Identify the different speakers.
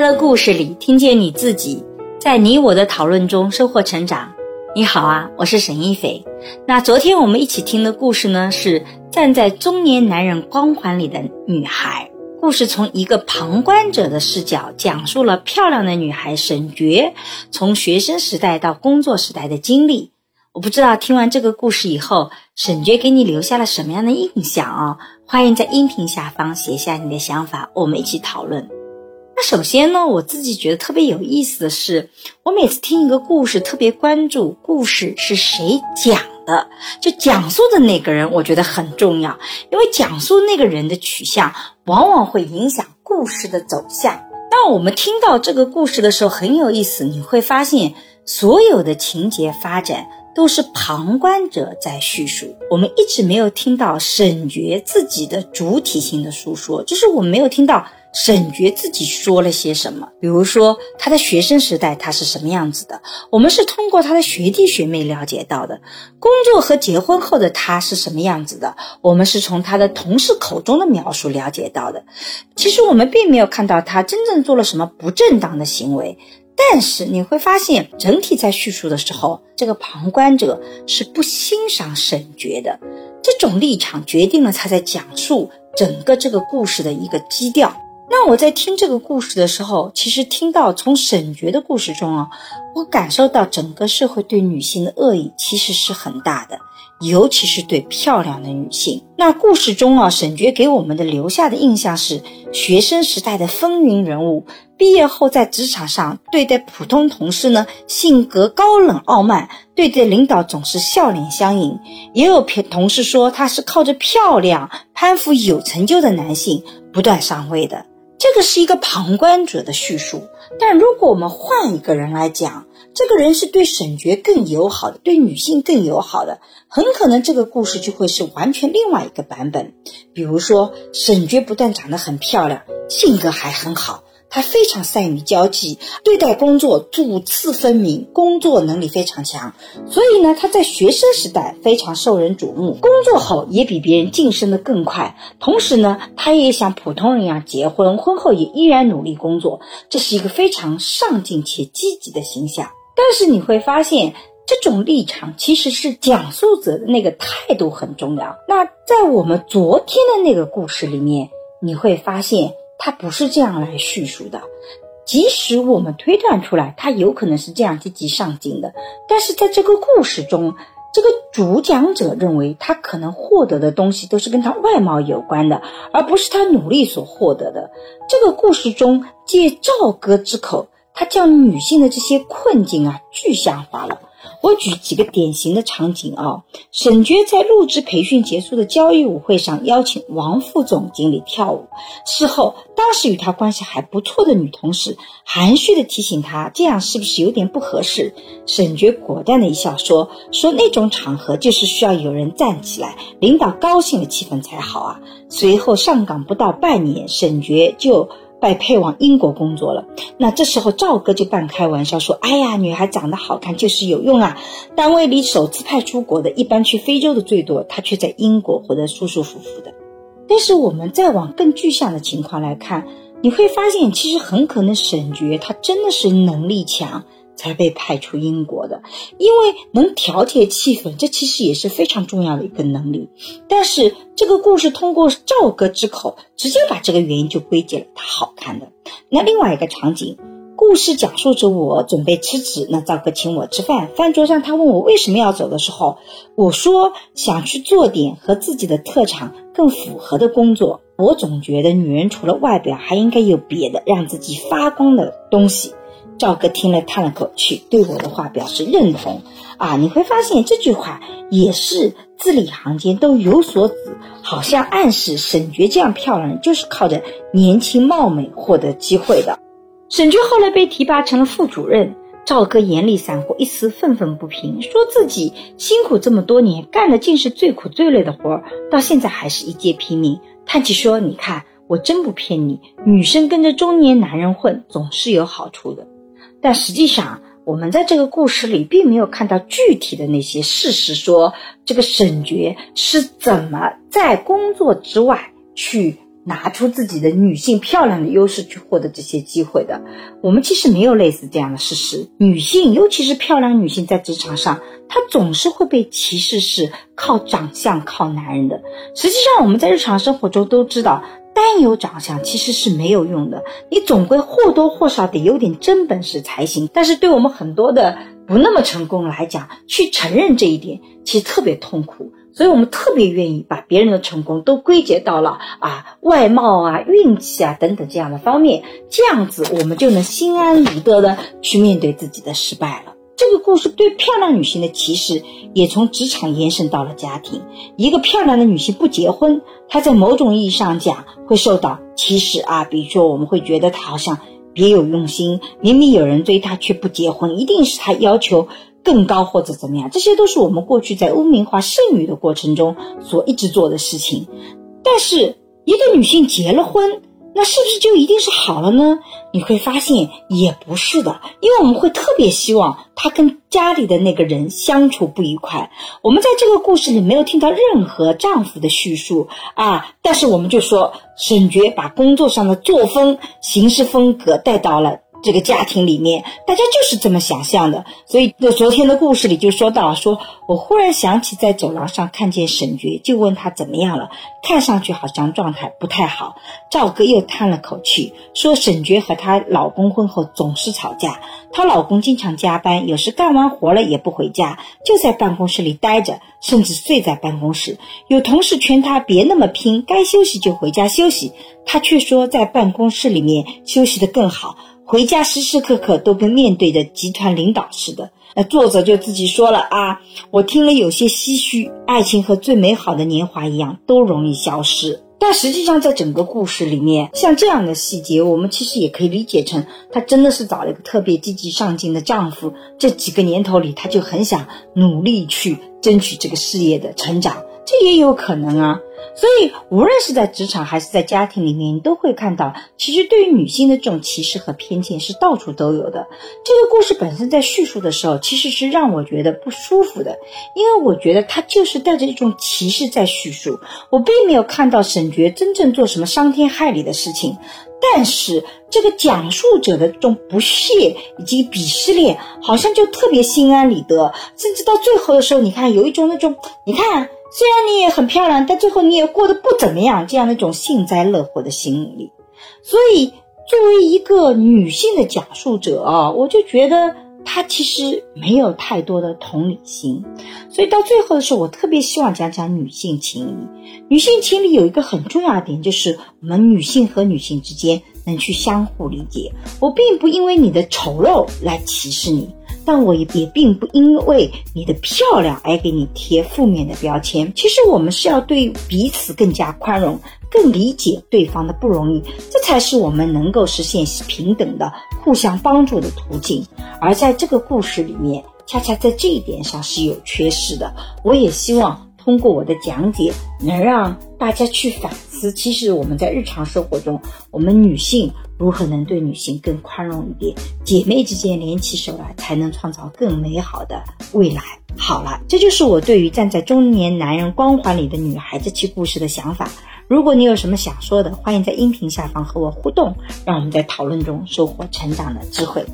Speaker 1: 他的故事里听见你自己，在你我的讨论中收获成长。你好啊，我是沈一斐。那昨天我们一起听的故事呢，是站在中年男人光环里的女孩。故事从一个旁观者的视角，讲述了漂亮的女孩沈珏从学生时代到工作时代的经历。我不知道听完这个故事以后，沈珏给你留下了什么样的印象啊？欢迎在音频下方写下你的想法，我们一起讨论。那首先呢，我自己觉得特别有意思的是，我每次听一个故事，特别关注故事是谁讲的，就讲述的那个人，我觉得很重要，因为讲述那个人的取向，往往会影响故事的走向。当我们听到这个故事的时候，很有意思，你会发现所有的情节发展都是旁观者在叙述，我们一直没有听到沈觉自己的主体性的诉说，就是我们没有听到。沈觉自己说了些什么？比如说他的学生时代他是什么样子的？我们是通过他的学弟学妹了解到的。工作和结婚后的他是什么样子的？我们是从他的同事口中的描述了解到的。其实我们并没有看到他真正做了什么不正当的行为。但是你会发现，整体在叙述的时候，这个旁观者是不欣赏沈觉的。这种立场决定了他在讲述整个这个故事的一个基调。那我在听这个故事的时候，其实听到从沈觉的故事中啊，我感受到整个社会对女性的恶意其实是很大的，尤其是对漂亮的女性。那故事中啊，沈觉给我们的留下的印象是学生时代的风云人物，毕业后在职场上对待普通同事呢，性格高冷傲慢，对待领导总是笑脸相迎。也有同事说他是靠着漂亮攀附有成就的男性不断上位的。这个是一个旁观者的叙述，但如果我们换一个人来讲，这个人是对沈觉更友好的，对女性更友好的，很可能这个故事就会是完全另外一个版本。比如说，沈觉不但长得很漂亮，性格还很好。他非常善于交际，对待工作主次分明，工作能力非常强。所以呢，他在学生时代非常受人瞩目，工作后也比别人晋升的更快。同时呢，他也像普通人一样结婚，婚后也依然努力工作，这是一个非常上进且积极的形象。但是你会发现，这种立场其实是讲述者的那个态度很重要。那在我们昨天的那个故事里面，你会发现。他不是这样来叙述的，即使我们推断出来，他有可能是这样积极上进的，但是在这个故事中，这个主讲者认为他可能获得的东西都是跟他外貌有关的，而不是他努力所获得的。这个故事中，借赵哥之口，他将女性的这些困境啊具象化了。我举几个典型的场景啊，沈觉在入职培训结束的交谊舞会上邀请王副总经理跳舞，事后当时与他关系还不错的女同事含蓄的提醒他，这样是不是有点不合适？沈觉果断的一笑说：“说那种场合就是需要有人站起来，领导高兴的气氛才好啊。”随后上岗不到半年，沈觉就。被派往英国工作了，那这时候赵哥就半开玩笑说：“哎呀，女孩长得好看就是有用啊！单位里首次派出国的，一般去非洲的最多，他却在英国活得舒舒服服的。”但是我们再往更具象的情况来看，你会发现，其实很可能沈觉他真的是能力强。才被派出英国的，因为能调节气氛，这其实也是非常重要的一个能力。但是这个故事通过赵哥之口，直接把这个原因就归结了他好看的。那另外一个场景，故事讲述着我准备辞职，那赵哥请我吃饭，饭桌上他问我为什么要走的时候，我说想去做点和自己的特长更符合的工作。我总觉得女人除了外表，还应该有别的让自己发光的东西。赵哥听了叹了口气，对我的话表示认同。啊，你会发现这句话也是字里行间都有所指，好像暗示沈珏这样漂亮就是靠着年轻貌美获得机会的。沈珏后来被提拔成了副主任，赵哥眼里闪过一丝愤愤不平，说自己辛苦这么多年，干的竟是最苦最累的活儿，到现在还是一介平民。叹气说：“你看，我真不骗你，女生跟着中年男人混，总是有好处的。”但实际上，我们在这个故事里并没有看到具体的那些事实，说这个沈珏是怎么在工作之外去拿出自己的女性漂亮的优势去获得这些机会的。我们其实没有类似这样的事实。女性，尤其是漂亮女性，在职场上，她总是会被歧视是靠长相、靠男人的。实际上，我们在日常生活中都知道。单有长相其实是没有用的，你总归或多或少得有点真本事才行。但是对我们很多的不那么成功来讲，去承认这一点其实特别痛苦，所以我们特别愿意把别人的成功都归结到了啊外貌啊、运气啊等等这样的方面，这样子我们就能心安理得的去面对自己的失败了。这个故事对漂亮女性的歧视也从职场延伸到了家庭。一个漂亮的女性不结婚，她在某种意义上讲会受到歧视啊。比如说，我们会觉得她好像别有用心，明明有人追她却不结婚，一定是她要求更高或者怎么样。这些都是我们过去在污名化剩女的过程中所一直做的事情。但是，一个女性结了婚。那是不是就一定是好了呢？你会发现也不是的，因为我们会特别希望他跟家里的那个人相处不愉快。我们在这个故事里没有听到任何丈夫的叙述啊，但是我们就说沈觉把工作上的作风、行事风格带到了。这个家庭里面，大家就是这么想象的。所以，在昨天的故事里就说到，说我忽然想起在走廊上看见沈觉，就问他怎么样了，看上去好像状态不太好。赵哥又叹了口气，说沈觉和她老公婚后总是吵架，她老公经常加班，有时干完活了也不回家，就在办公室里待着，甚至睡在办公室。有同事劝他别那么拼，该休息就回家休息，他却说在办公室里面休息得更好。回家时时刻刻都跟面对着集团领导似的。那作者就自己说了啊，我听了有些唏嘘。爱情和最美好的年华一样，都容易消失。但实际上，在整个故事里面，像这样的细节，我们其实也可以理解成，她真的是找了一个特别积极上进的丈夫。这几个年头里，她就很想努力去争取这个事业的成长，这也有可能啊。所以，无论是在职场还是在家庭里面，你都会看到，其实对于女性的这种歧视和偏见是到处都有的。这个故事本身在叙述的时候，其实是让我觉得不舒服的，因为我觉得他就是带着一种歧视在叙述。我并没有看到沈珏真正做什么伤天害理的事情，但是这个讲述者的这种不屑以及鄙视链，好像就特别心安理得，甚至到最后的时候，你看有一种那种，你看。虽然你也很漂亮，但最后你也过得不怎么样，这样的一种幸灾乐祸的心理。所以，作为一个女性的讲述者啊，我就觉得她其实没有太多的同理心。所以到最后的时候，我特别希望讲讲女性情谊。女性情谊有一个很重要的点，就是我们女性和女性之间能去相互理解。我并不因为你的丑陋来歧视你。但我也也并不因为你的漂亮而给你贴负面的标签。其实我们是要对彼此更加宽容，更理解对方的不容易，这才是我们能够实现平等的、互相帮助的途径。而在这个故事里面，恰恰在这一点上是有缺失的。我也希望通过我的讲解，能让大家去反思。其实我们在日常生活中，我们女性。如何能对女性更宽容一点？姐妹之间联起手来，才能创造更美好的未来。好了，这就是我对于站在中年男人光环里的女孩这期故事的想法。如果你有什么想说的，欢迎在音频下方和我互动，让我们在讨论中收获成长的智慧。